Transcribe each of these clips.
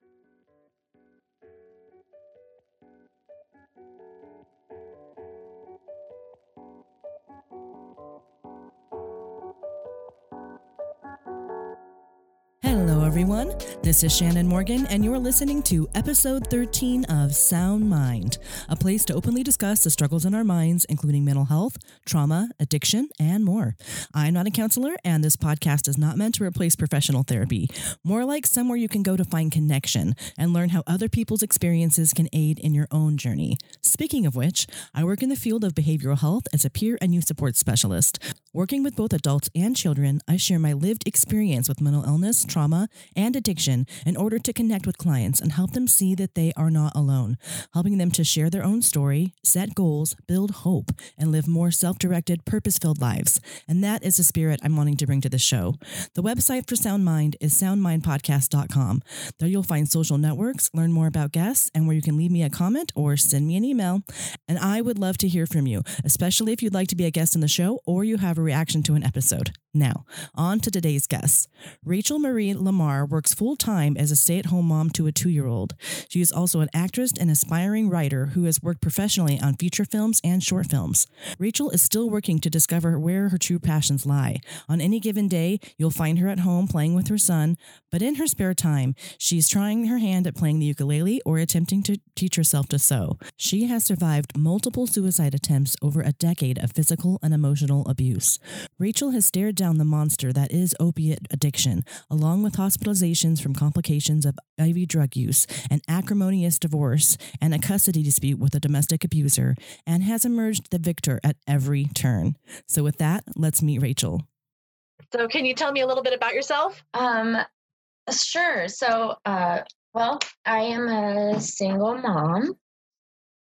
Hello, everyone. This is Shannon Morgan, and you're listening to episode 13 of Sound Mind, a place to openly discuss the struggles in our minds, including mental health, trauma, addiction, and more. I'm not a counselor, and this podcast is not meant to replace professional therapy, more like somewhere you can go to find connection and learn how other people's experiences can aid in your own journey. Speaking of which, I work in the field of behavioral health as a peer and youth support specialist. Working with both adults and children, I share my lived experience with mental illness, trauma, and addiction in order to connect with clients and help them see that they are not alone, helping them to share their own story, set goals, build hope, and live more self directed, purpose filled lives. And that is the spirit I'm wanting to bring to the show. The website for Sound Mind is soundmindpodcast.com. There you'll find social networks, learn more about guests, and where you can leave me a comment or send me an email. And I would love to hear from you, especially if you'd like to be a guest on the show or you have a reaction to an episode. Now, on to today's guests. Rachel Marie Lamar works full time as a stay at home mom to a two year old. She is also an actress and aspiring writer who has worked professionally on feature films and short films. Rachel is still working to discover where her true passions lie. On any given day, you'll find her at home playing with her son, but in her spare time, she's trying her hand at playing the ukulele or attempting to teach herself to sew. She has survived multiple suicide attempts over a decade of physical and emotional abuse. Rachel has stared down the monster that is opiate addiction, along with hospitalizations from complications of IV drug use, an acrimonious divorce, and a custody dispute with a domestic abuser, and has emerged the victor at every turn. So, with that, let's meet Rachel. So, can you tell me a little bit about yourself? Um, sure. So, uh, well, I am a single mom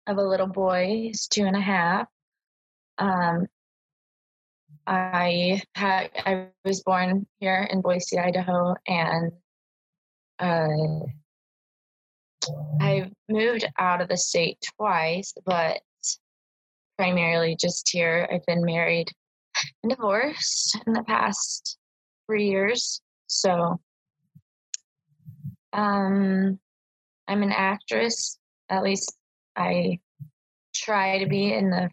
of a little boy. He's two and a half. Um, I had I was born here in Boise, Idaho, and uh, I moved out of the state twice, but primarily just here. I've been married and divorced in the past three years. So, um, I'm an actress. At least I try to be in the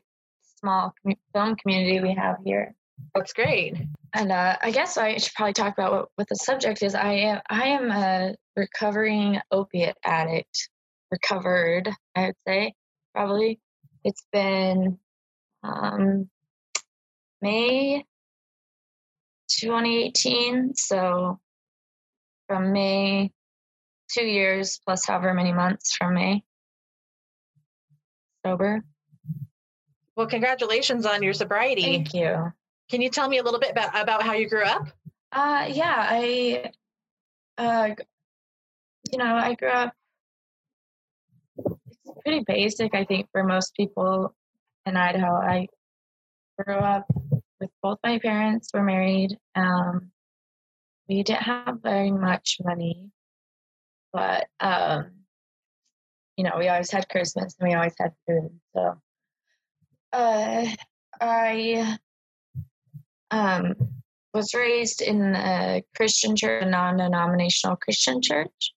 small film community we have here. That's great. And uh, I guess I should probably talk about what, what the subject is. I am I am a recovering opiate addict. Recovered, I would say, probably. It's been um, May 2018. So from May, two years plus however many months from May. Sober. Well, congratulations on your sobriety. Thank you. Can you tell me a little bit about, about how you grew up? Uh, yeah, I, uh, you know, I grew up. It's pretty basic, I think, for most people in Idaho. I grew up with both my parents were married. Um, we didn't have very much money, but um, you know, we always had Christmas and we always had food. So, uh, I um, was raised in a Christian church, a non denominational Christian church.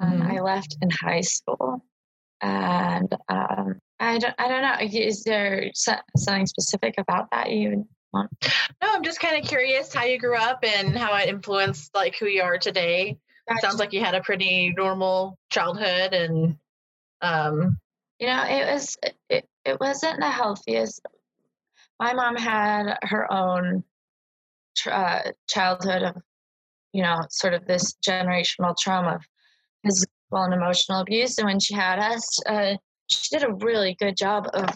Um, mm-hmm. I left in high school. And um, I, don't, I don't know. Is there something specific about that you want? No, I'm just kind of curious how you grew up and how it influenced like who you are today. Gotcha. Sounds like you had a pretty normal childhood and um you know it was it, it wasn't the healthiest my mom had her own uh, childhood of, you know, sort of this generational trauma of physical and emotional abuse. And when she had us, uh, she did a really good job of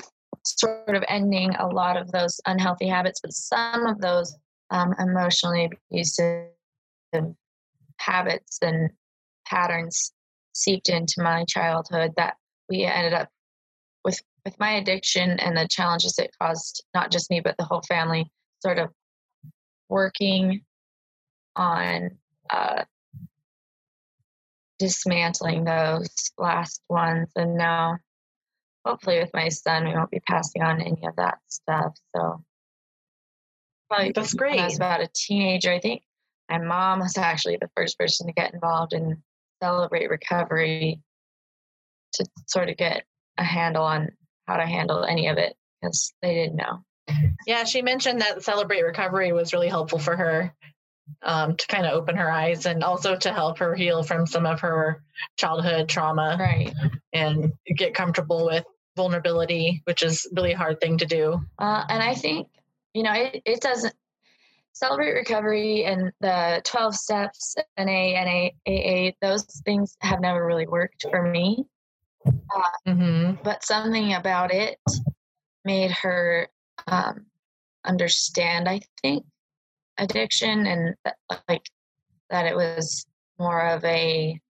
sort of ending a lot of those unhealthy habits, but some of those um, emotionally abusive habits and patterns seeped into my childhood that we ended up with with my addiction and the challenges it caused not just me but the whole family sort of working on uh, dismantling those last ones. And now hopefully with my son we won't be passing on any of that stuff. So probably that's great when i was about a teenager i think my mom was actually the first person to get involved in celebrate recovery to sort of get a handle on how to handle any of it because they didn't know. Yeah, she mentioned that Celebrate Recovery was really helpful for her um, to kind of open her eyes and also to help her heal from some of her childhood trauma Right. and get comfortable with vulnerability, which is really a hard thing to do. Uh, and I think, you know, it, it doesn't celebrate recovery and the 12 steps, NA, NA, AA, those things have never really worked for me. Hmm But something about it made her um, understand, I think, addiction and that, like that it was more of a,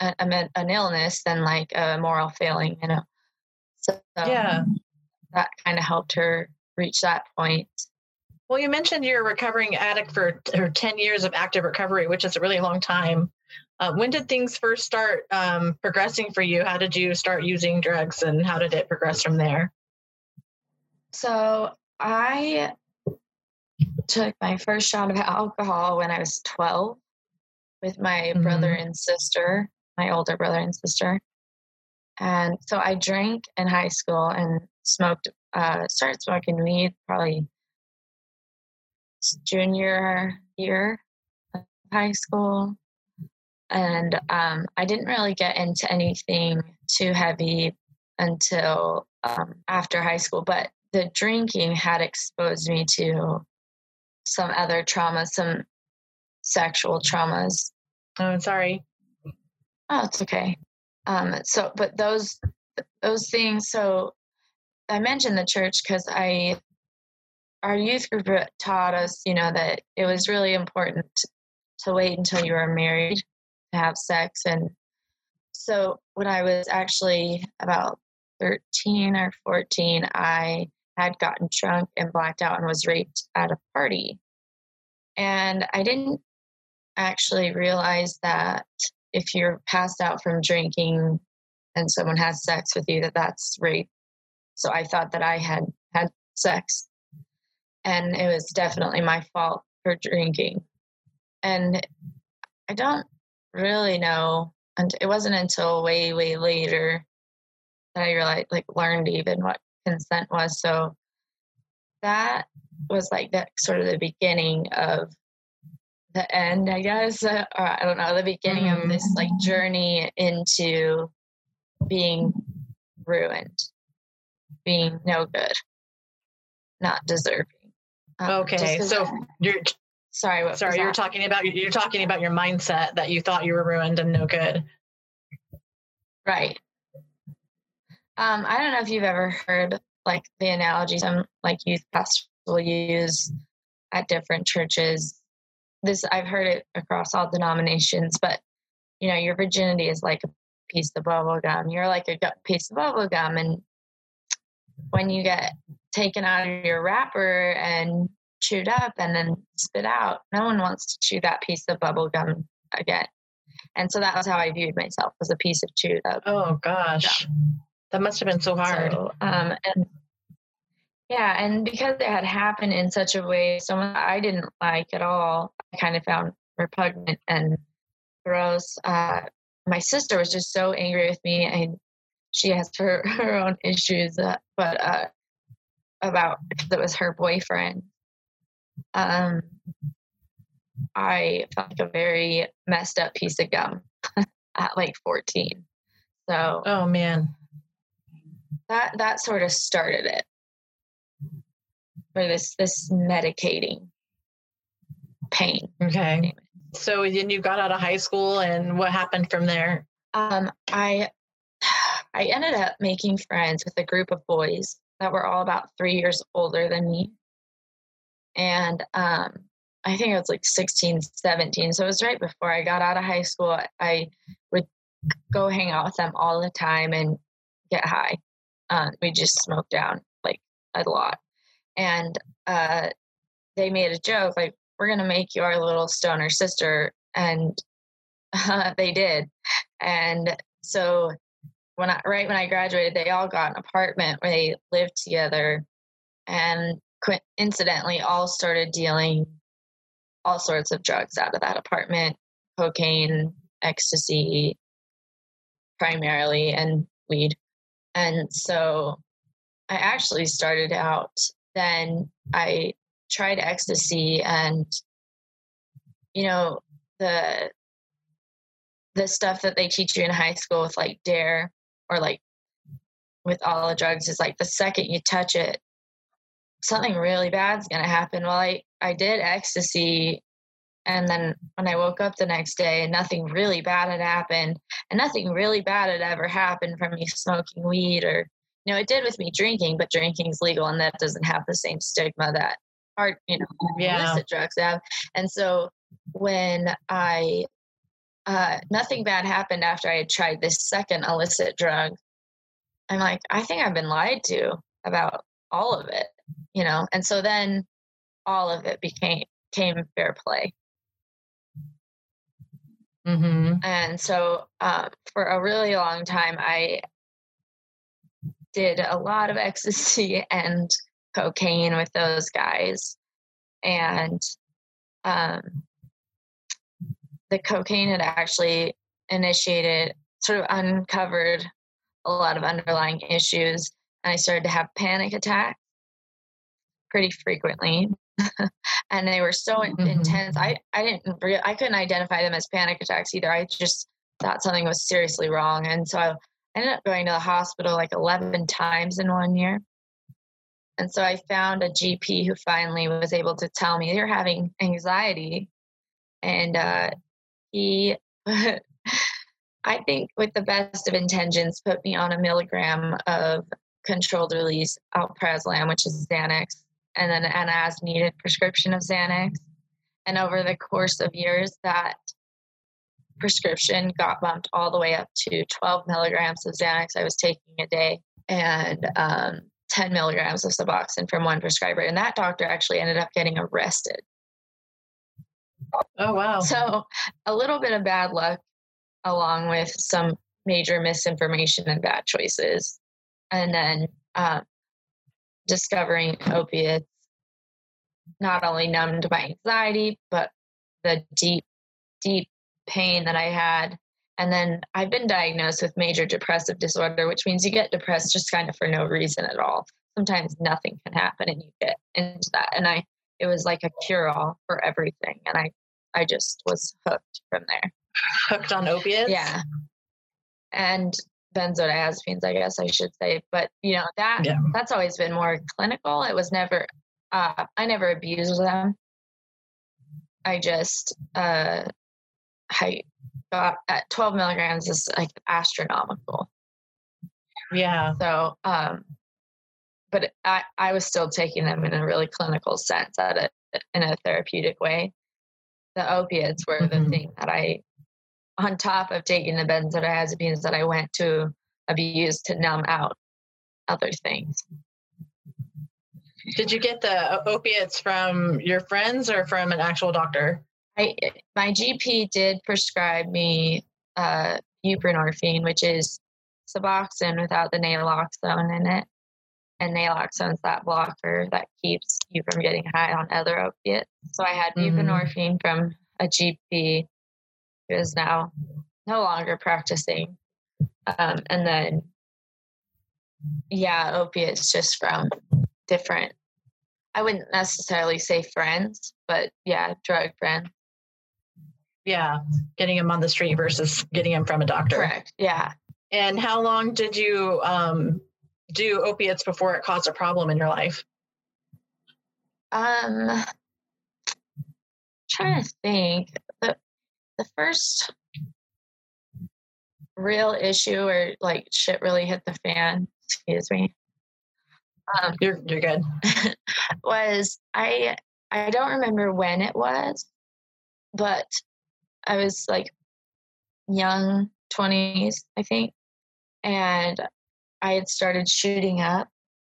a, a an illness than like a moral failing, you know. So Yeah. that kind of helped her reach that point. Well, you mentioned you're a recovering addict for or 10 years of active recovery, which is a really long time. Uh, when did things first start um, progressing for you? How did you start using drugs and how did it progress from there? So I took my first shot of alcohol when I was 12 with my brother and sister, my older brother and sister. And so I drank in high school and smoked, uh, started smoking weed probably junior year of high school. And um, I didn't really get into anything too heavy until um, after high school, but the drinking had exposed me to some other traumas, some sexual traumas. Oh, I'm sorry. Oh, it's okay. Um, so, but those those things. So, I mentioned the church because I, our youth group taught us, you know, that it was really important to wait until you were married to have sex, and so when I was actually about thirteen or fourteen, I had gotten drunk and blacked out and was raped at a party. And I didn't actually realize that if you're passed out from drinking and someone has sex with you, that that's rape. So I thought that I had had sex. And it was definitely my fault for drinking. And I don't really know. And it wasn't until way, way later that I realized, like, learned even what consent was. So that was like that sort of the beginning of the end, I guess. Uh, or I don't know, the beginning of this like journey into being ruined, being no good, not deserving. Um, Okay, so I- you're sorry, what sorry. You're talking about you're talking about your mindset that you thought you were ruined and no good. Right. Um, I don't know if you've ever heard like the analogy some like youth pastors will use at different churches. This I've heard it across all denominations, but you know, your virginity is like a piece of bubble gum. You're like a piece of bubble gum, and when you get taken out of your wrapper and chewed up and then spit out, no one wants to chew that piece of bubble gum again. And so that was how I viewed myself as a piece of chewed up Oh gosh, that must have been so hard. so, um, and yeah, and because it had happened in such a way, someone I didn't like at all, I kind of found repugnant and gross. Uh, my sister was just so angry with me, and she has her, her own issues, uh, but uh, about because it was her boyfriend. Um, I felt like a very messed up piece of gum at like 14. So Oh man. that that sort of started it for this this medicating pain Okay. So then you got out of high school, and what happened from there? um i i ended up making friends with a group of boys that were all about three years older than me. And um i think it was like 16 17 so it was right before i got out of high school i would go hang out with them all the time and get high. Um, we just smoked down like a lot. And uh they made a joke like we're gonna make you our little stoner sister and uh, they did. And so when I right when I graduated, they all got an apartment where they lived together, and coincidentally, all started dealing all sorts of drugs out of that apartment, cocaine, ecstasy primarily and weed. And so I actually started out, then I tried ecstasy and, you know, the the stuff that they teach you in high school with like dare or like with all the drugs is like the second you touch it something really bad's going to happen well i i did ecstasy and then when I woke up the next day, nothing really bad had happened, and nothing really bad had ever happened from me smoking weed or, you know, it did with me drinking, but drinking is legal, and that doesn't have the same stigma that hard, you know, yeah. illicit drugs have. And so when I, uh, nothing bad happened after I had tried this second illicit drug. I'm like, I think I've been lied to about all of it, you know, and so then all of it became came fair play. Mm-hmm. And so um, for a really long time, I did a lot of ecstasy and cocaine with those guys. And um, the cocaine had actually initiated, sort of uncovered a lot of underlying issues. And I started to have panic attacks pretty frequently. and they were so mm-hmm. intense. I, I didn't, re- I couldn't identify them as panic attacks either. I just thought something was seriously wrong. And so I ended up going to the hospital like 11 times in one year. And so I found a GP who finally was able to tell me you're having anxiety. And uh, he, I think, with the best of intentions, put me on a milligram of controlled release alprazolam, which is Xanax, and then an as needed prescription of Xanax. And over the course of years, that prescription got bumped all the way up to 12 milligrams of Xanax I was taking a day and um, 10 milligrams of Suboxone from one prescriber. And that doctor actually ended up getting arrested. Oh, wow. So a little bit of bad luck along with some major misinformation and bad choices. And then um, discovering opiates not only numbed my anxiety, but the deep, deep pain that I had. And then I've been diagnosed with major depressive disorder, which means you get depressed just kind of for no reason at all. Sometimes nothing can happen and you get into that. And I, it was like a cure all for everything. And I, I just was hooked from there. Hooked on opiates? Yeah. And benzodiazepines, I guess I should say. But you know that yeah. that's always been more clinical. It was never. Uh, I never abused them. I just uh, I got at 12 milligrams is like astronomical. Yeah. So, um, but I I was still taking them in a really clinical sense, at it in a therapeutic way. The opiates were mm-hmm. the thing that I on top of taking the benzodiazepines that I went to abuse to numb out other things. Did you get the opiates from your friends or from an actual doctor? I, my GP did prescribe me uh, buprenorphine, which is Suboxone without the naloxone in it. And naloxone's that blocker that keeps you from getting high on other opiates. So I had mm-hmm. buprenorphine from a GP who is now no longer practicing. Um, and then, yeah, opiates just from different, I wouldn't necessarily say friends, but yeah, drug friends. Yeah, getting them on the street versus getting them from a doctor. Correct. Yeah. And how long did you um, do opiates before it caused a problem in your life? Um, trying to think the the first real issue where like shit really hit the fan, excuse me. Um, you're you're good. was I I don't remember when it was, but I was like young 20s, I think, and I had started shooting up,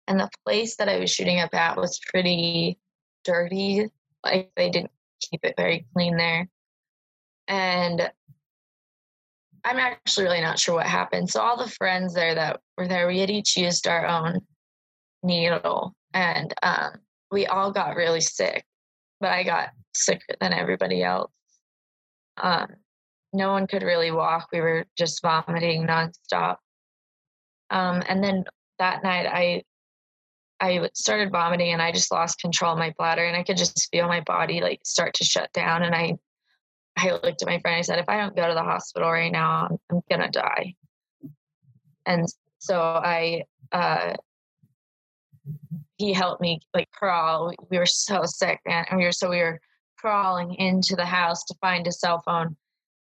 and the place that I was shooting up at was pretty dirty. Like they didn't keep it very clean there. And I'm actually really not sure what happened. So all the friends there that were there, we had each used our own needle, and um, we all got really sick. But I got sicker than everybody else. Um, no one could really walk. We were just vomiting nonstop. Um, and then that night, I I started vomiting and I just lost control of my bladder and I could just feel my body like start to shut down. And I I looked at my friend. I said, if I don't go to the hospital right now, I'm, I'm gonna die. And so I uh, he helped me like crawl. We were so sick, man. And we were so we were crawling into the house to find a cell phone.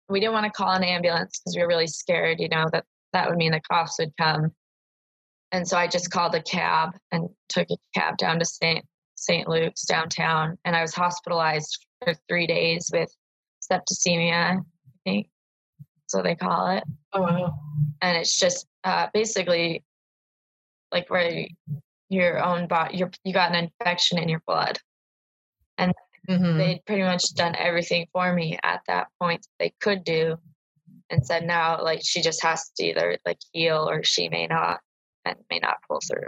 We didn't want to call an ambulance because we were really scared, you know, that that would mean the cops would come. And so I just called a cab and took a cab down to St. St. Luke's downtown. And I was hospitalized for three days with septicemia, I think. So they call it. Oh, wow. And it's just uh, basically like where your own body, you you got an infection in your blood. And Mhm. they'd pretty much done everything for me at that point they could do and said now like she just has to either like heal or she may not and may not pull through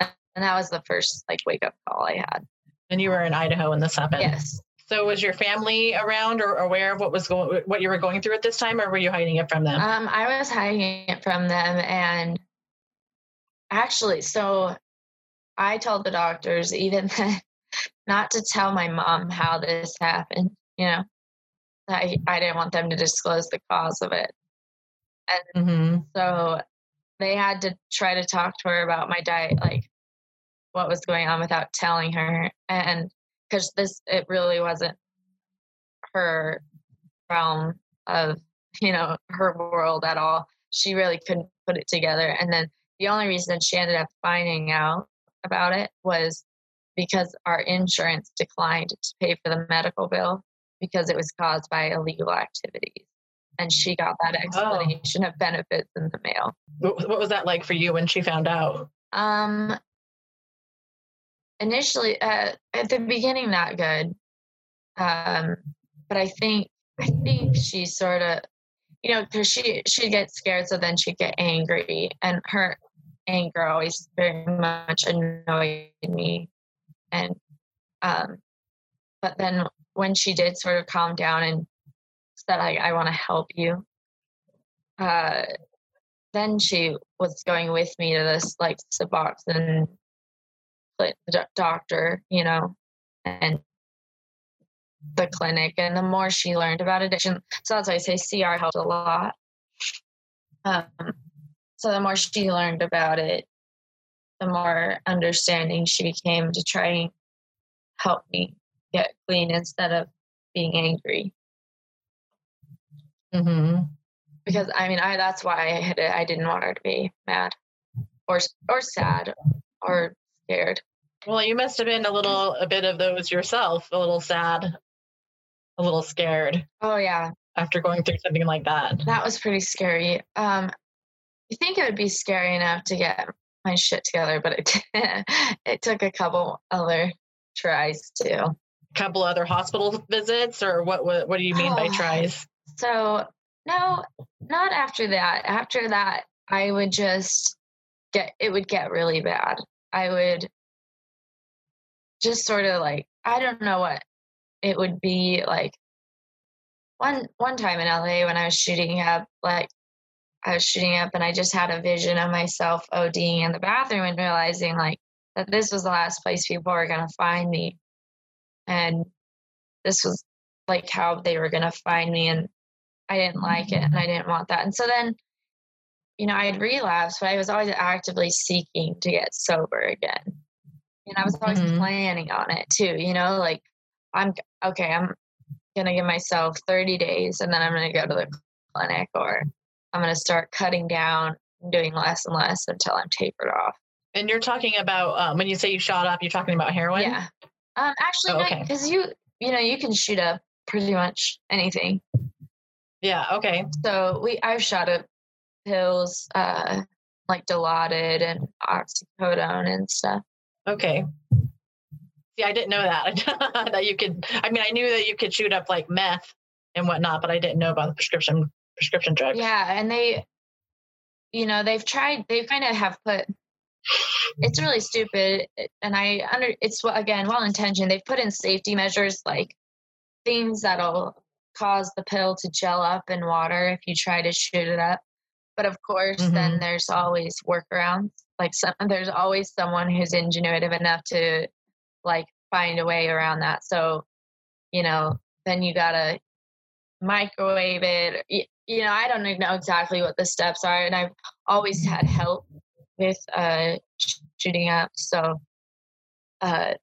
and that was the first like wake up call i had And you were in Idaho when this happened. yes So was your family around or aware of what was going, what you were going through at this time, or were you hiding it from them? um i was hiding it from them and actually so i told the doctors even then not to tell my mom how this happened you know i i didn't want them to disclose the cause of it hmm So they had to try to talk to her about my diet, like what was going on without telling her. And because this, it really wasn't her realm of, you know, her world at all. She really couldn't put it together. And then the only reason she ended up finding out about it was because our insurance declined to pay for the medical bill because it was caused by illegal activities. And she got that explanation of benefits in the mail. What, what was that like for you when she found out? Um, initially, uh, at the beginning, not good. Um, but I think I think she sort of, you know, because she she'd get scared, so then she'd get angry, and her anger always very much annoyed me. And um, but then when she did sort of calm down and said, "I I want to help you," uh, then she was going with me to this like Suboxone doctor, you know, and the clinic. And the more she learned about addiction, so that's why I say CR helped a lot. Um, so the more she learned about it, the more understanding she became to try and help me get clean instead of being angry. hmm because I mean, I that's why I had it. I didn't want her to be mad or or sad or scared. Well, you must have been a little, a bit of those yourself, a little sad, a little scared Oh yeah, after going through something like that. that was pretty scary. Um, you think it would be scary enough to get my shit together, but it it took a couple other tries too. Couple other hospital visits, or what? What, what do you mean by Oh. tries? So no, not after that. After that, I would just get it would get really bad. I would just sort of like I don't know what it would be like. One one time in LA when I was shooting up, like I was shooting up and I just had a vision of myself ODing in the bathroom and realizing like that this was the last place people were gonna find me. And this was like how they were gonna find me and I didn't like it and I didn't want that. And so then, you know, I had relapsed, but I was always actively seeking to get sober again. And I was always Mhm. planning on it too, you know, like I'm okay, I'm gonna give myself 30 days and then I'm gonna go to the clinic or I'm gonna start cutting down and doing less and less until I'm tapered off. And you're talking about um, when you say you shot up, you're talking about heroin. Yeah. Um actually Oh, okay. because you you know, you can shoot up pretty much anything. Yeah. Okay. So we I've shot up pills, uh, like Dilaudid and oxycodone and stuff. Okay. See, I didn't know that that you could. I mean, I knew that you could shoot up like meth and whatnot, but I didn't know about the prescription prescription drugs. Yeah, and they, you know, they've tried. They kind of have put. It's really stupid, and I under. It's well, again well intentioned. They've put in safety measures like things that'll cause the pill to gel up in water if you try to shoot it up. But of course, mm-hmm. then there's always workarounds. Like some, there's always someone who's ingenuitive enough to like find a way around that. So, you know, then you gotta microwave it. You, you know, I don't even know exactly what the steps are, and I've always had help with uh, shooting up. So, uh,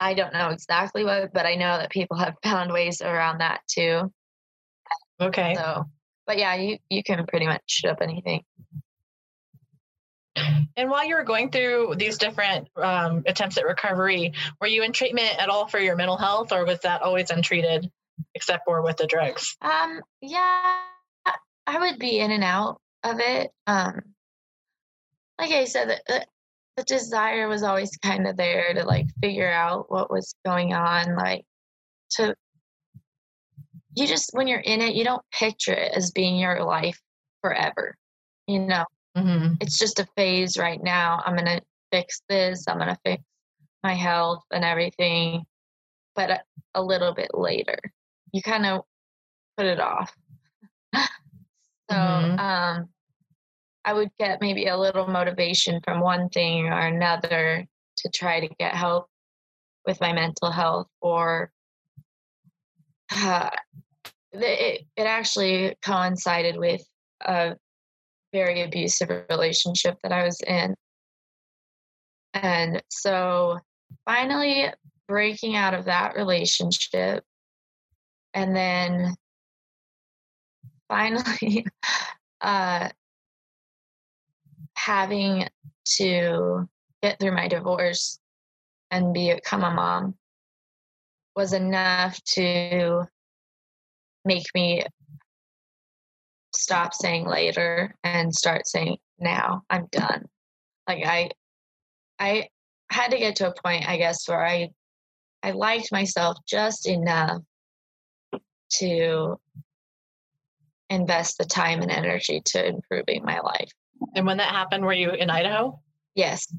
I don't know exactly what, but I know that people have found ways around that too. Okay. So, but yeah, you you can pretty much shoot up anything. And while you were going through these different um, attempts at recovery, were you in treatment at all for your mental health, or was that always untreated, except for with the drugs? Um, yeah, I would be in and out of it. Um, like I said, the, the desire was always kind of there to like figure out what was going on, like to you just when you're in it, you don't picture it as being your life forever. You know, mm-hmm. it's just a phase right now. I'm gonna fix this. I'm gonna fix my health and everything, but a, a little bit later, you kind of put it off. so, mm-hmm. um, I would get maybe a little motivation from one thing or another to try to get help with my mental health or uh, it, it actually coincided with a very abusive relationship that I was in. And so finally breaking out of that relationship and then finally uh, having to get through my divorce and become a mom was enough to make me stop saying later and start saying now i'm done. Like i i had to get to a point i guess where i i liked myself just enough to invest the time and energy to improving my life and when that happened were you in idaho? Yes.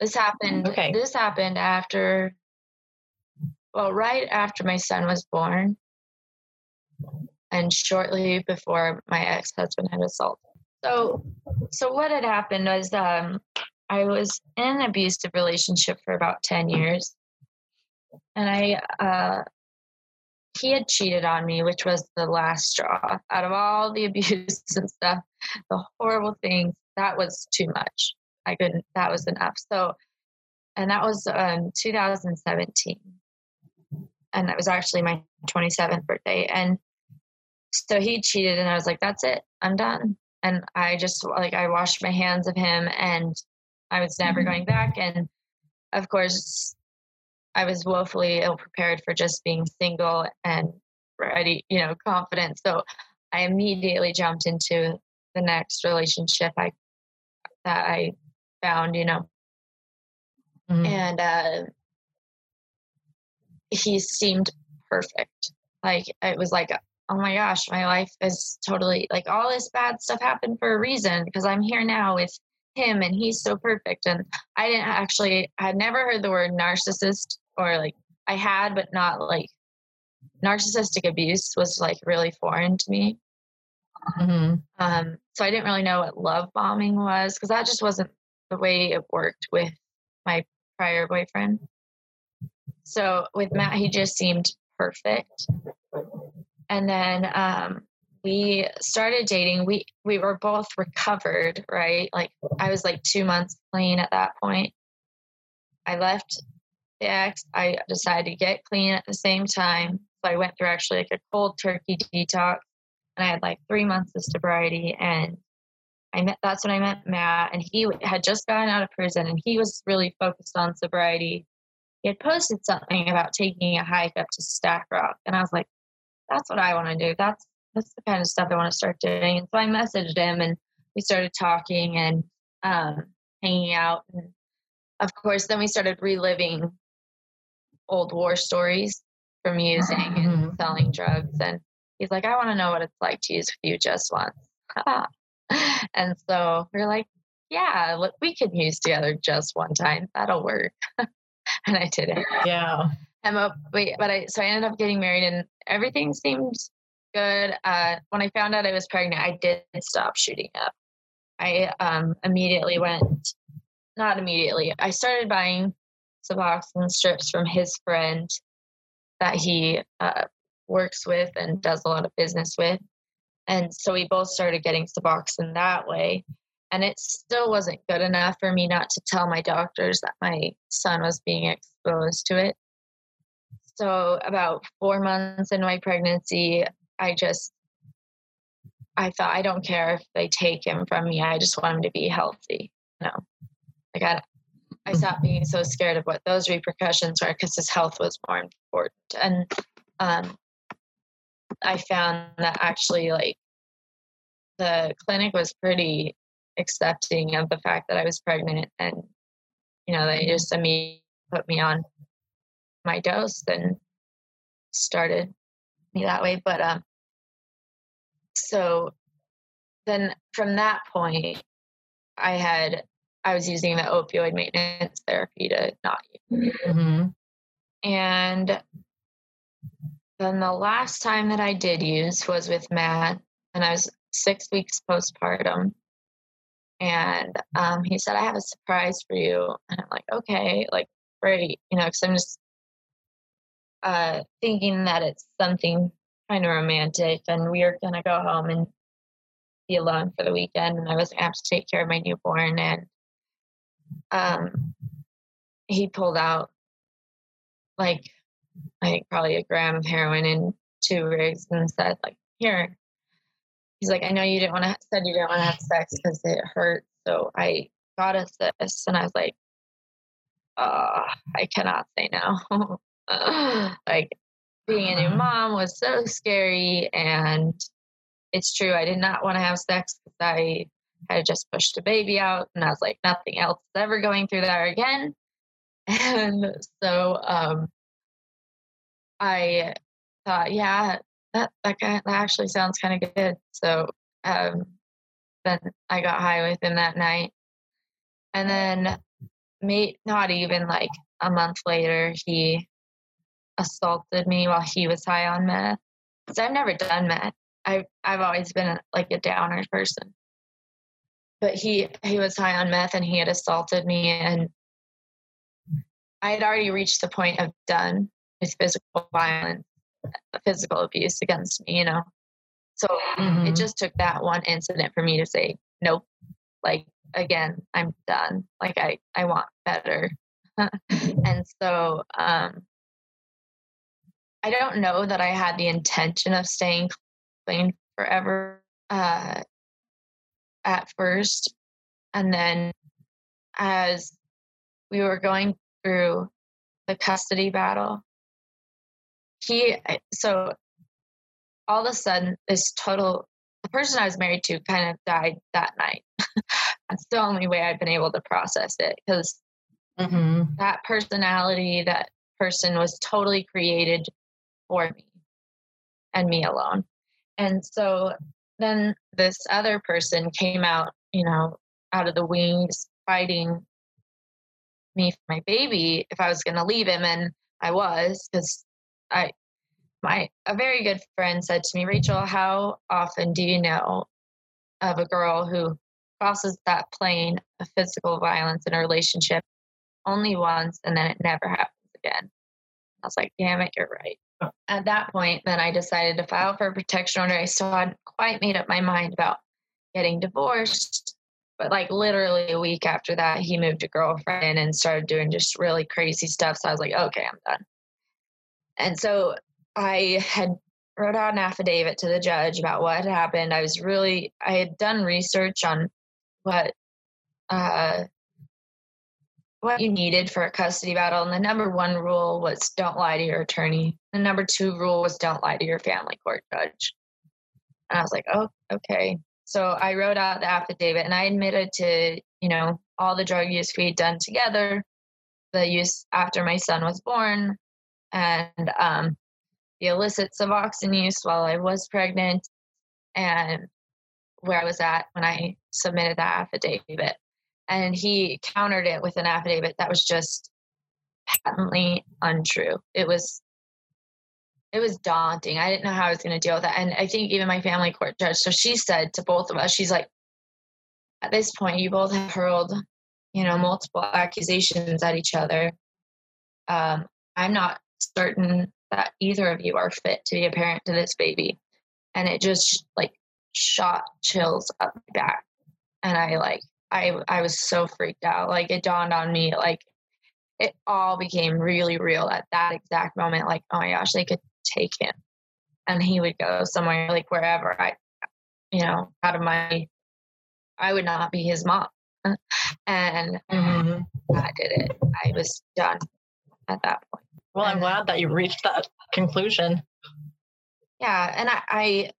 This happened okay. this happened after well right after my son was born. And shortly before my ex-husband had assaulted. So, so what had happened was um, I was in an abusive relationship for about ten years, and I uh, he had cheated on me, which was the last straw. Out of all the abuse and stuff, the horrible things, that was too much. I couldn't. That was enough. So, and that was um, 2017, and that was actually my 27th birthday, and so he cheated and i was like that's it i'm done and i just like i washed my hands of him and i was never mm-hmm. going back and of course i was woefully ill prepared for just being single and ready you know confident so i immediately jumped into the next relationship i that i found you know mm-hmm. and uh he seemed perfect like it was like oh my gosh, my life is totally like all this bad stuff happened for a reason because I'm here now with him and he's so perfect. And I didn't actually, I had never heard the word narcissist or like I had, but not like narcissistic abuse was like really foreign to me. Mm-hmm. Um, so I didn't really know what love bombing was because that just wasn't the way it worked with my prior boyfriend. So with Matt, he just seemed perfect and then um, we started dating. We we were both recovered, right? Like I was like two months clean at that point. I left the ex. I decided to get clean at the same time. So I went through actually like a cold turkey detox, and I had like three months of sobriety. And I met. That's when I met Matt, and he had just gotten out of prison, and he was really focused on sobriety. He had posted something about taking a hike up to Stack Rock, and I was like, that's what I want to do. That's that's the kind of stuff I want to start doing. And so I messaged him and we started talking and um, hanging out. And of course, then we started reliving old war stories from using mm-hmm. and selling drugs. And he's like, I want to know what it's like to use you just once. and so we're like, yeah, look, we could use together just one time. That'll work. and I did it. Yeah. I'm wait, but I so I ended up getting married and everything seemed good. Uh, when I found out I was pregnant, I did stop shooting up. I um, immediately went, not immediately, I started buying Suboxone strips from his friend that he uh, works with and does a lot of business with. And so we both started getting Suboxone that way. And it still wasn't good enough for me not to tell my doctors that my son was being exposed to it. So, about four months into my pregnancy, I just, I thought, I don't care if they take him from me. I just want him to be healthy. You know, like I, I stopped mm-hmm. being so scared of what those repercussions were because his health was more important. And um, I found that actually, like, the clinic was pretty accepting of the fact that I was pregnant, and you know, they just immediately put me on my dose and started me that way. But um, so then from that point, I had I was using the opioid maintenance therapy to not use. Mm-hmm. And then the last time that I did use was with Matt, and I was six weeks postpartum. And um, he said, I have a surprise for you. And I'm like, okay, like, great. You know, because I'm just uh, thinking that it's something kind of romantic. And we are going to go home and be alone for the weekend. And I was to to take care of my newborn. And um, he pulled out like, I think probably a gram of heroin and two rigs and said, like, here. He's like, I know you didn't want to, said you didn't want to have sex because it hurt. So I got us this. And I was like, uh, I cannot say no. like being a new uh-huh. mom was so scary and it's true i did not want to have sex because i had just pushed a baby out and i was like nothing else is ever going through there again and so um i thought yeah that that, guy that actually sounds kind of good so um then i got high with him that night and then me not even like a month later he assaulted me while he was high on meth. Because I've never done meth. I've I've always been like a downer person. But he he was high on meth and he had assaulted me and I had already reached the point of done with physical violence, physical abuse against me, you know. So mm-hmm. it just took that one incident for me to say, nope, like again, I'm done. Like I, I want better. and so um I don't know that I had the intention of staying clean forever uh, at first. And then as we were going through the custody battle, he, so all of a sudden, this total, the person I was married to kind of died that night. That's the only way I've been able to process it because mm-hmm. that personality, that person was totally created for me and me alone. And so then this other person came out, you know, out of the wings fighting me for my baby if I was going to leave him. And I was because I, my, a very good friend said to me, Rachel, how often do you know of a girl who crosses that plane of physical violence in a relationship only once and then it never happens again? I was like, damn it, you're right at that point, then I decided to file for a protection order. I still hadn't quite made up my mind about getting divorced. But like literally a week after that, he moved a girlfriend and started doing just really crazy stuff. So I was like, okay, I'm done. And so I had wrote out an affidavit to the judge about what had happened. I was really, I had done research on what uh, what you needed for a custody battle. And the number one rule was don't lie to your attorney. The number two rule was don't lie to your family court judge. And I was like, oh, okay. So I wrote out the affidavit and I admitted to, you know, all the drug use we had done together, the use after my son was born, and um, the illicit Suboxone use while I was pregnant, and where I was at when I submitted that affidavit and he countered it with an affidavit that was just patently untrue. It was it was daunting. I didn't know how I was going to deal with that. And I think even my family court judge, so she said to both of us, she's like, at this point, you both have hurled, you know, multiple accusations at each other. Um, I'm not certain that either of you are fit to be a parent to this baby. And it just like shot chills up my back. And I like, I, I was so freaked out. Like it dawned on me, like it all became really real at that exact moment. Like, oh my gosh, they could take him and he would go somewhere like wherever I, you know, out of my, I would not be his mom. and mm-hmm. I did it. I was done at that point. Well, I'm glad that you reached that conclusion. Yeah. And I, I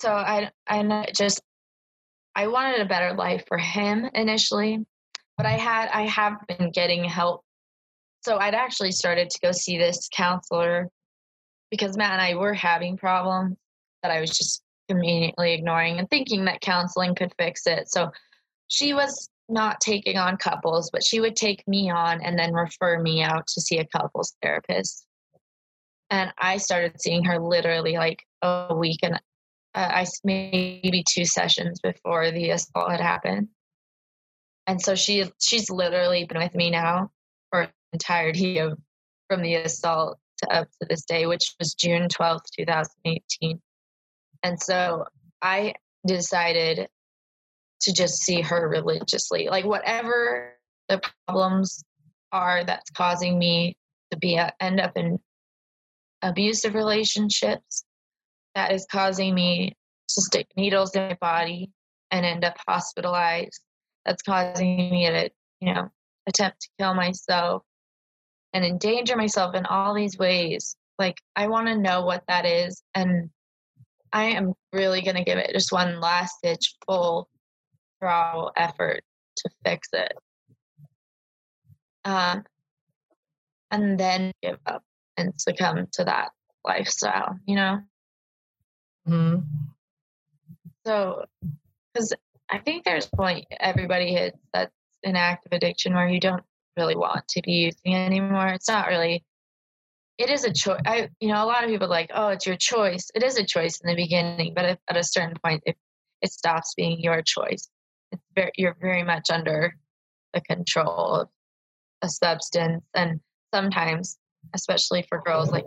so I, I just, I wanted a better life for him initially, but I had, I have been getting help. So I'd actually started to go see this counselor because Matt and I were having problems that I was just conveniently ignoring and thinking that counseling could fix it. So she was not taking on couples, but she would take me on and then refer me out to see a couples therapist. And I started seeing her literally like a week and uh, I maybe two sessions before the assault had happened. And so she she's literally been with me now for entirety of from the assault to up to this day, which was June 12th, 2018. And so I decided to just see her religiously. Like, whatever the problems are that's causing me to be a, end up in abusive relationships, that is causing me to stick needles in my body and end up hospitalized. That's causing me to, you know, attempt to kill myself and endanger myself in all these ways. Like, I want to know what that is. And I am really going to give it just one last ditch full throttle effort to fix it. Um, and then give up and succumb to that lifestyle, you know? Mm-hmm. So, because I think there's a point everybody hits that's an active addiction where you don't really want to be using anymore. It's not really. It is a choice. I, you know, a lot of people like, oh, it's your choice. It is a choice in the beginning, but at a certain point, it it stops being your choice. It's very, you're very much under the control of a substance, and sometimes, especially for girls, like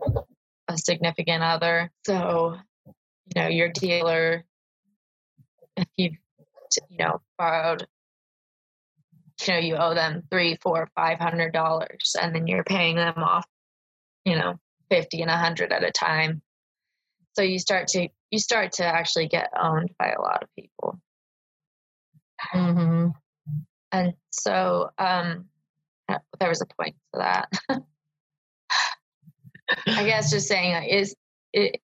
a significant other. So, you know, your dealer, if you've, you know, borrowed you know you owe them three four five hundred dollars and then you're paying them off you know 50 and a 100 at a time so you start to you start to actually get owned by a lot of people mm-hmm. and so um there was a point to that i guess just saying is it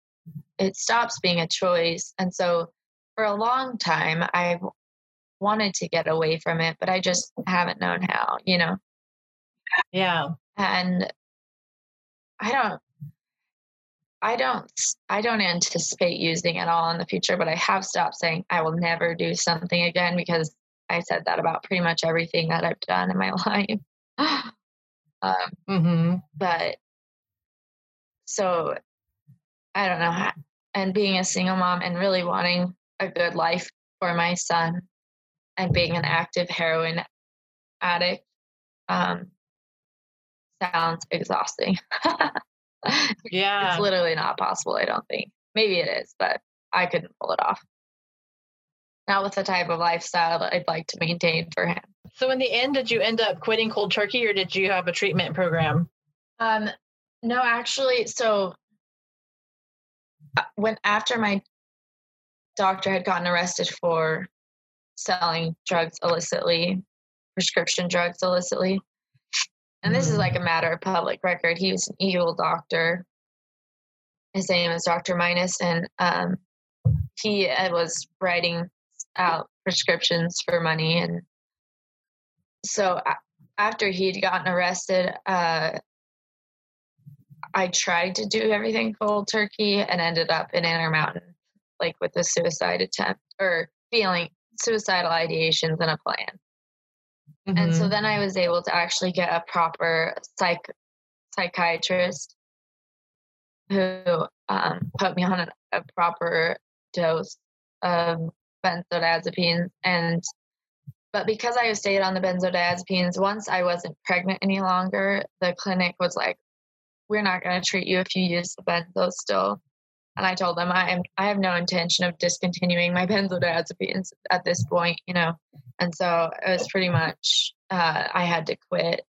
it stops being a choice and so for a long time i wanted to get away from it, but I just haven't known how, you know? Yeah. And I don't, I don't, I don't anticipate using it all in the future, but I have stopped saying I will never do something again because I said that about pretty much everything that I've done in my life. um, mm-hmm. But so I don't know. And being a single mom and really wanting a good life for my son and being an active heroin addict um, sounds exhausting. yeah. It's literally not possible, I don't think. Maybe it is, but I couldn't pull it off. Not with the type of lifestyle that I'd like to maintain for him. So, in the end, did you end up quitting cold turkey or did you have a treatment program? Um, no, actually, so uh, when after my doctor had gotten arrested for selling drugs illicitly, prescription drugs illicitly. And this is like a matter of public record. He was an evil doctor. His name is Dr. Minus, and um, he uh, was writing out prescriptions for money. And so after he'd gotten arrested, uh, I tried to do everything cold turkey and ended up in Intermountain, like with a suicide attempt or feeling suicidal ideations and a plan. Mm-hmm. And so mm-hmm. then I was able to actually get a proper psych psychiatrist who um, put me on a, a proper dose of benzodiazepines and but because I stayed on the benzodiazepines, once I wasn't pregnant any longer, the clinic was like, "We're not going to treat you if you use the benzos still." And I told them I am I have no intention of discontinuing my benzodiazepines at this point, you know. And so it was pretty much uh, I had to quit.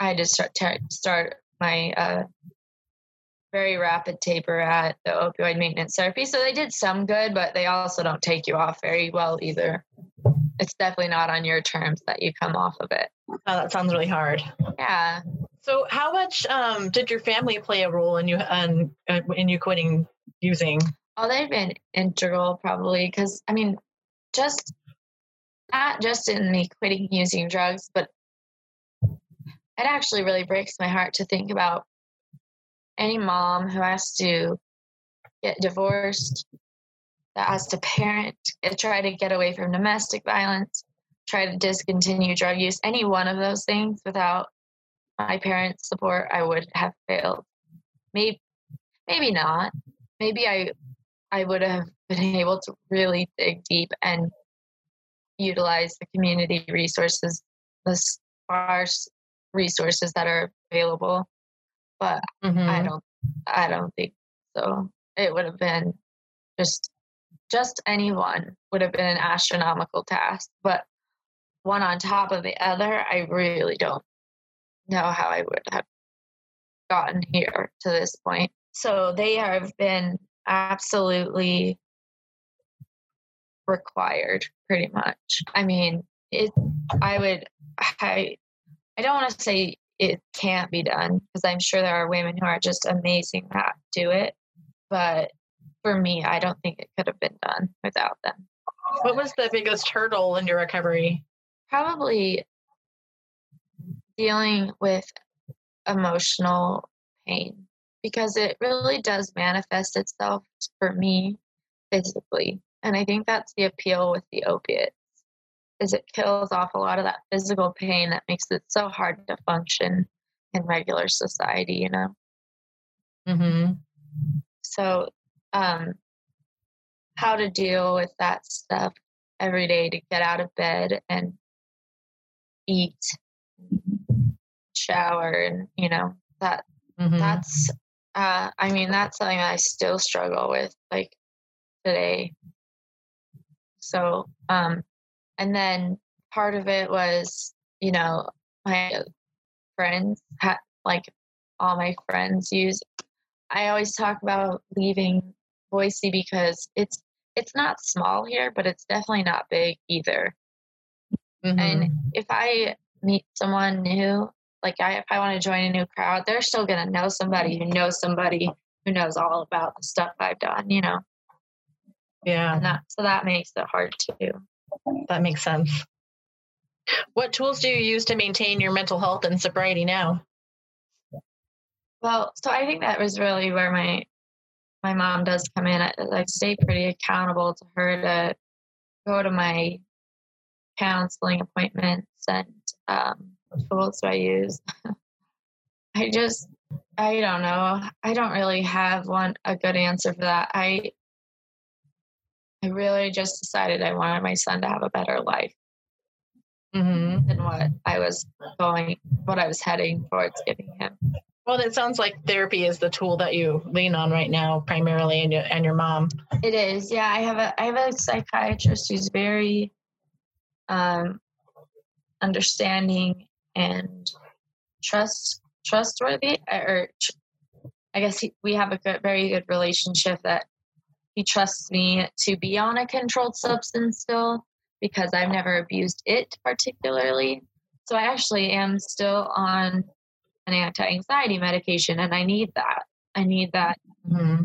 I had to start start my uh, very rapid taper at the opioid maintenance therapy. So they did some good, but they also don't take you off very well either. It's definitely not on your terms that you come off of it. Oh, that sounds really hard. Yeah. So, how much um, did your family play a role in you um, in you quitting using? Oh, they've been integral, probably, because I mean, just not just in me quitting using drugs, but it actually really breaks my heart to think about any mom who has to get divorced, that has to parent, uh, try to get away from domestic violence, try to discontinue drug use, any one of those things without my parents' support, I would have failed. Maybe, maybe not. Maybe I, I would have been able to really dig deep and utilize the community resources, the sparse resources that are available but mm-hmm. I don't I don't think so. It would have been just just anyone would have been an astronomical task, but one on top of the other, I really don't know how I would have gotten here to this point. So they have been absolutely required pretty much. I mean, it I would I I don't want to say it can't be done because I'm sure there are women who are just amazing that do it. But for me, I don't think it could have been done without them. What was the biggest hurdle in your recovery? Probably dealing with emotional pain because it really does manifest itself for me physically. And I think that's the appeal with the opiate is it kills off a lot of that physical pain that makes it so hard to function in regular society, you know? Mm-hmm. So, um, how to deal with that stuff every day to get out of bed and eat, shower, and, you know, that mm-hmm. that's, uh, I mean, that's something I still struggle with, like today. So, um, and then part of it was, you know, my friends had like all my friends use. I always talk about leaving Boise because it's it's not small here, but it's definitely not big either. Mm-hmm. And if I meet someone new, like I, if I want to join a new crowd, they're still going to know somebody who knows somebody who knows all about the stuff I've done, you know? Yeah. And that, so that makes it hard too. That makes sense. What tools do you use to maintain your mental health and sobriety now? Well, so I think that was really where my my mom does come in. I, I stay pretty accountable to her to go to my counseling appointments and um, tools do I use. I just I don't know. I don't really have one a good answer for that. I I really just decided I wanted my son to have a better life mm-hmm. than what I was going, what I was heading towards giving him. Well, it sounds like therapy is the tool that you lean on right now, primarily, and your and your mom. It is, yeah. I have a I have a psychiatrist who's very um, understanding and trust trustworthy, or I guess he, we have a good, very good relationship that he trusts me to be on a controlled substance still because I've never abused it particularly. So I actually am still on an anti anxiety medication and I need that. I need that. Mm-hmm.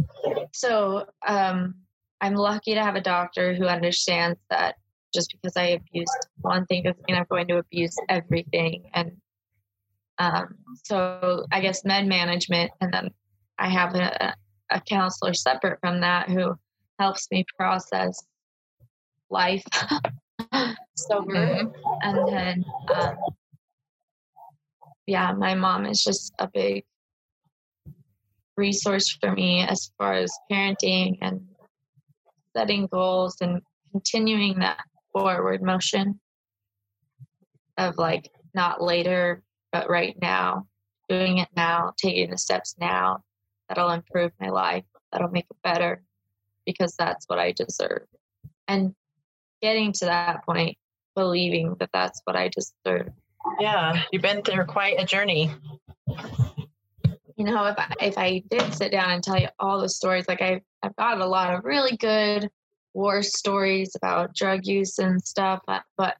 So um, I'm lucky to have a doctor who understands that just because I abused one thing doesn't mean I'm going to abuse everything. And um, so I guess med management, and then I have a, a counselor separate from that who helps me process life sober. Mm-hmm. And then, um, yeah, my mom is just a big, resource for me as far as parenting and setting goals and continuing that forward motion of like not later, but right now, doing it now, taking the steps now that'll improve my life, that'll make it better because that's what I deserve. And getting to that point, believing that that's what I deserve. Yeah, you've been through quite a journey. You know, if I, if I did sit down and tell you all the stories, like I've, I've got a lot of really good war stories about drug use and stuff, but, but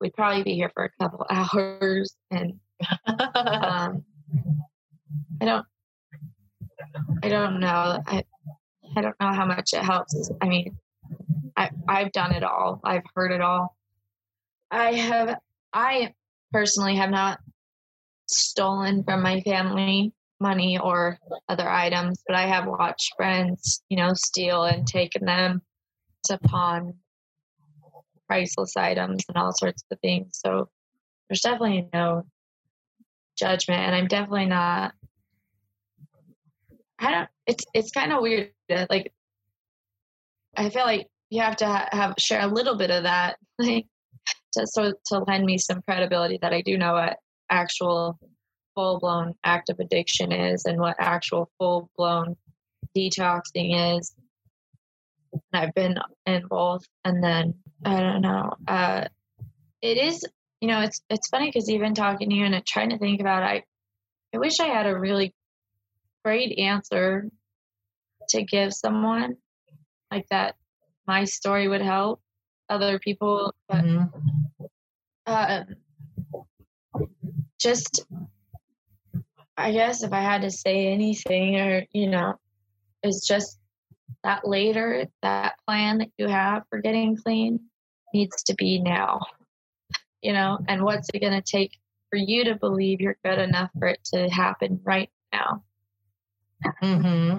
we'd probably be here for a couple hours. And um, I don't, I don't know. I, I don't know how much it helps. I mean, I, I've done it all. I've heard it all. I have, I personally have not stolen from my family money or other items, but I have watched friends, you know, steal and taken them to pawn priceless items and all sorts of things. So there's definitely no judgment, and I'm definitely not. I don't. It's it's kind of weird. Like I feel like you have to ha- have share a little bit of that, like to so to lend me some credibility that I do know what actual full blown active addiction is and what actual full blown detoxing is. And I've been in both, and then I don't know. Uh, it is, you know, it's it's funny because even talking to you and trying to think about, it, I I wish I had a really great answer to give someone like that. My story would help other people, but mm-hmm. uh, just I guess if I had to say anything, or you know, it's just that later, that plan that you have for getting clean needs to be now. You know, and what's it going to take for you to believe you're good enough for it to happen right now? Mm-hmm.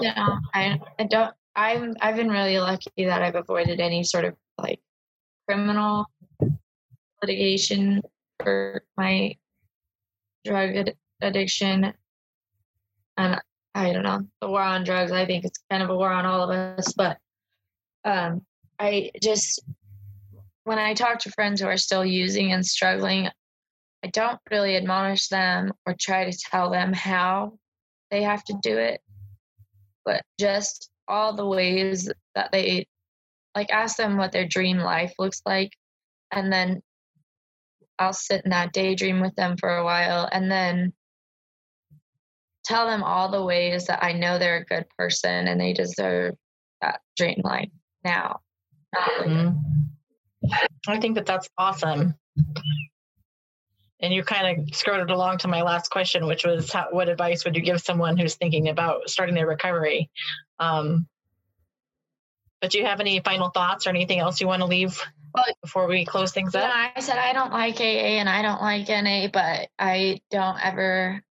Yeah, I, I don't. I'm I've been really lucky that I've avoided any sort of like criminal litigation for my drug ad- addiction. And I don't know, the war on drugs, I think it's kind of a war on all of us. But um, I just, when I talk to friends who are still using and struggling, I don't really admonish them or try to tell them how they have to do it, but just all the ways that they like ask them what their dream life looks like and then I'll sit in that daydream with them for a while and then tell them all the ways that I know they're a good person and they deserve that dream life now. Mm-hmm. I think that that's awesome. And you kind of skirted along to my last question, which was how, what advice would you give someone who's thinking about starting their recovery? Um, but do you have any final thoughts or anything else you want to leave well, before we close things up? Yeah, I said I don't like AA and I don't like NA, but I don't ever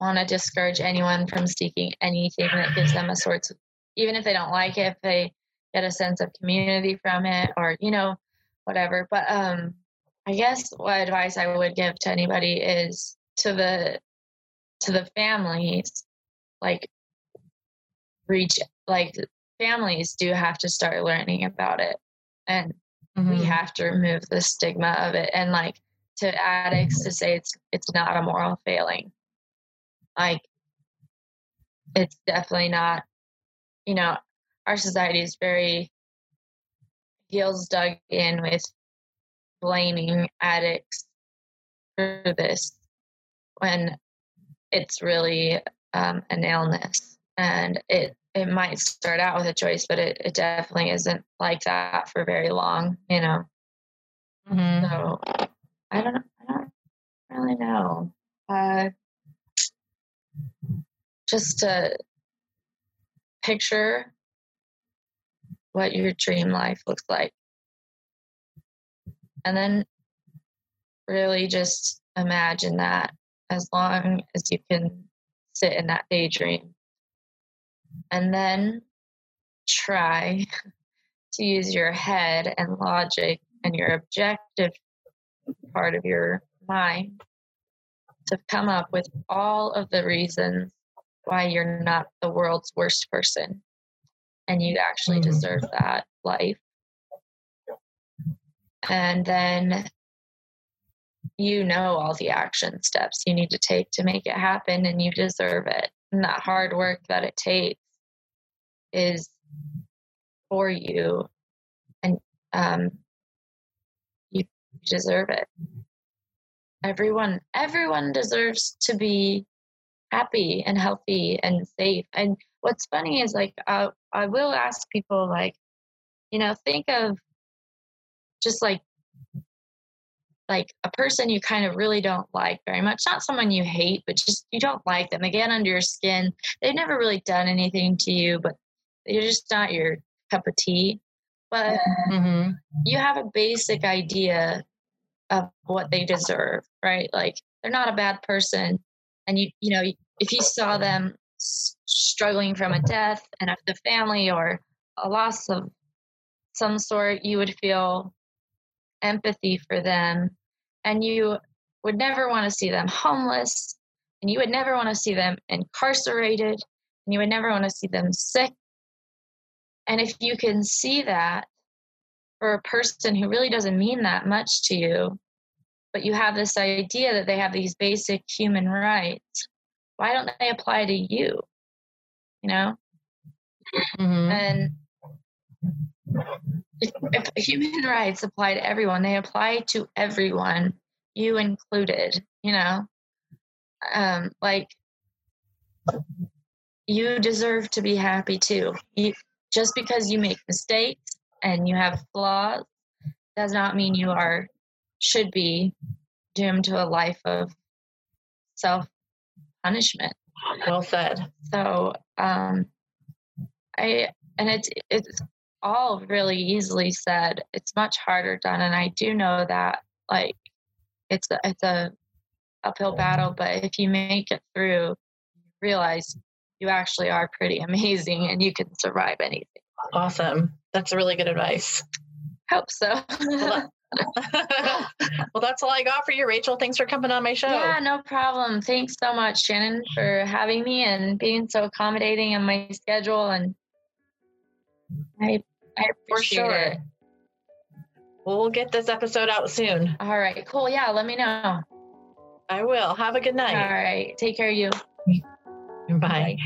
want to discourage anyone from seeking anything that gives them a sort of, even if they don't like it, if they get a sense of community from it or, you know, whatever. But um, I guess what advice I would give to anybody is to the to the families, like reach like families do have to start learning about it. And mm-hmm. we have to remove the stigma of it and like to addicts to say it's it's not a moral failing. Like it's definitely not you know our society is very heels dug in with blaming addicts for this when it's really um, an illness and it it might start out with a choice, but it, it definitely isn't like that for very long, you know. Mm-hmm. So I don't I don't really know. Uh, just to picture what your dream life looks like. And then really just imagine that as long as you can sit in that daydream and then try to use your head and logic and your objective part of your mind to come up with all of the reasons why you're not the world's worst person and you actually Mm-hmm. deserve that life. And then you know all the action steps you need to take to make it happen and you deserve it. And that hard work that it takes is for you and um you deserve it. Everyone everyone deserves to be happy and healthy and safe. And what's funny is like I I will ask people like, you know, think of just like like a person you kind of really don't like very much. Not someone you hate, but just you don't like them. They get under your skin. They've never really done anything to you, but they're just not your cup of tea. But Mm-hmm. you have a basic idea of what they deserve, right? Like they're not a bad person, and you you know if you saw them struggling from a death and of the family or a loss of some sort, you would feel empathy for them, and you would never want to see them homeless, and you would never want to see them incarcerated, and you would never want to see them sick. And if you can see that for a person who really doesn't mean that much to you, but you have this idea that they have these basic human rights, why don't they apply to you? You know? Mm-hmm. And if, human rights apply to everyone, they apply to everyone, you included, you know? Um, like, you deserve to be happy too. You, just because you make mistakes and you have flaws does not mean you are should be doomed to a life of self punishment Well said. so um i and it's it's all really easily said it's much harder done and i do know that like it's a, it's a uphill battle but if you make it through you realize you actually are pretty amazing and you can survive anything Awesome. That's really good advice. hope so Well, that's all I got for you, Rachel. Thanks for coming on my show. Yeah, no problem. Thanks so much, Shannon, for having me and being so accommodating in my schedule. And I, I for appreciate sure. it. Well, we'll get this episode out soon. All right, cool. Yeah, let me know. I will. Have a good night. All right. take care of you. Bye.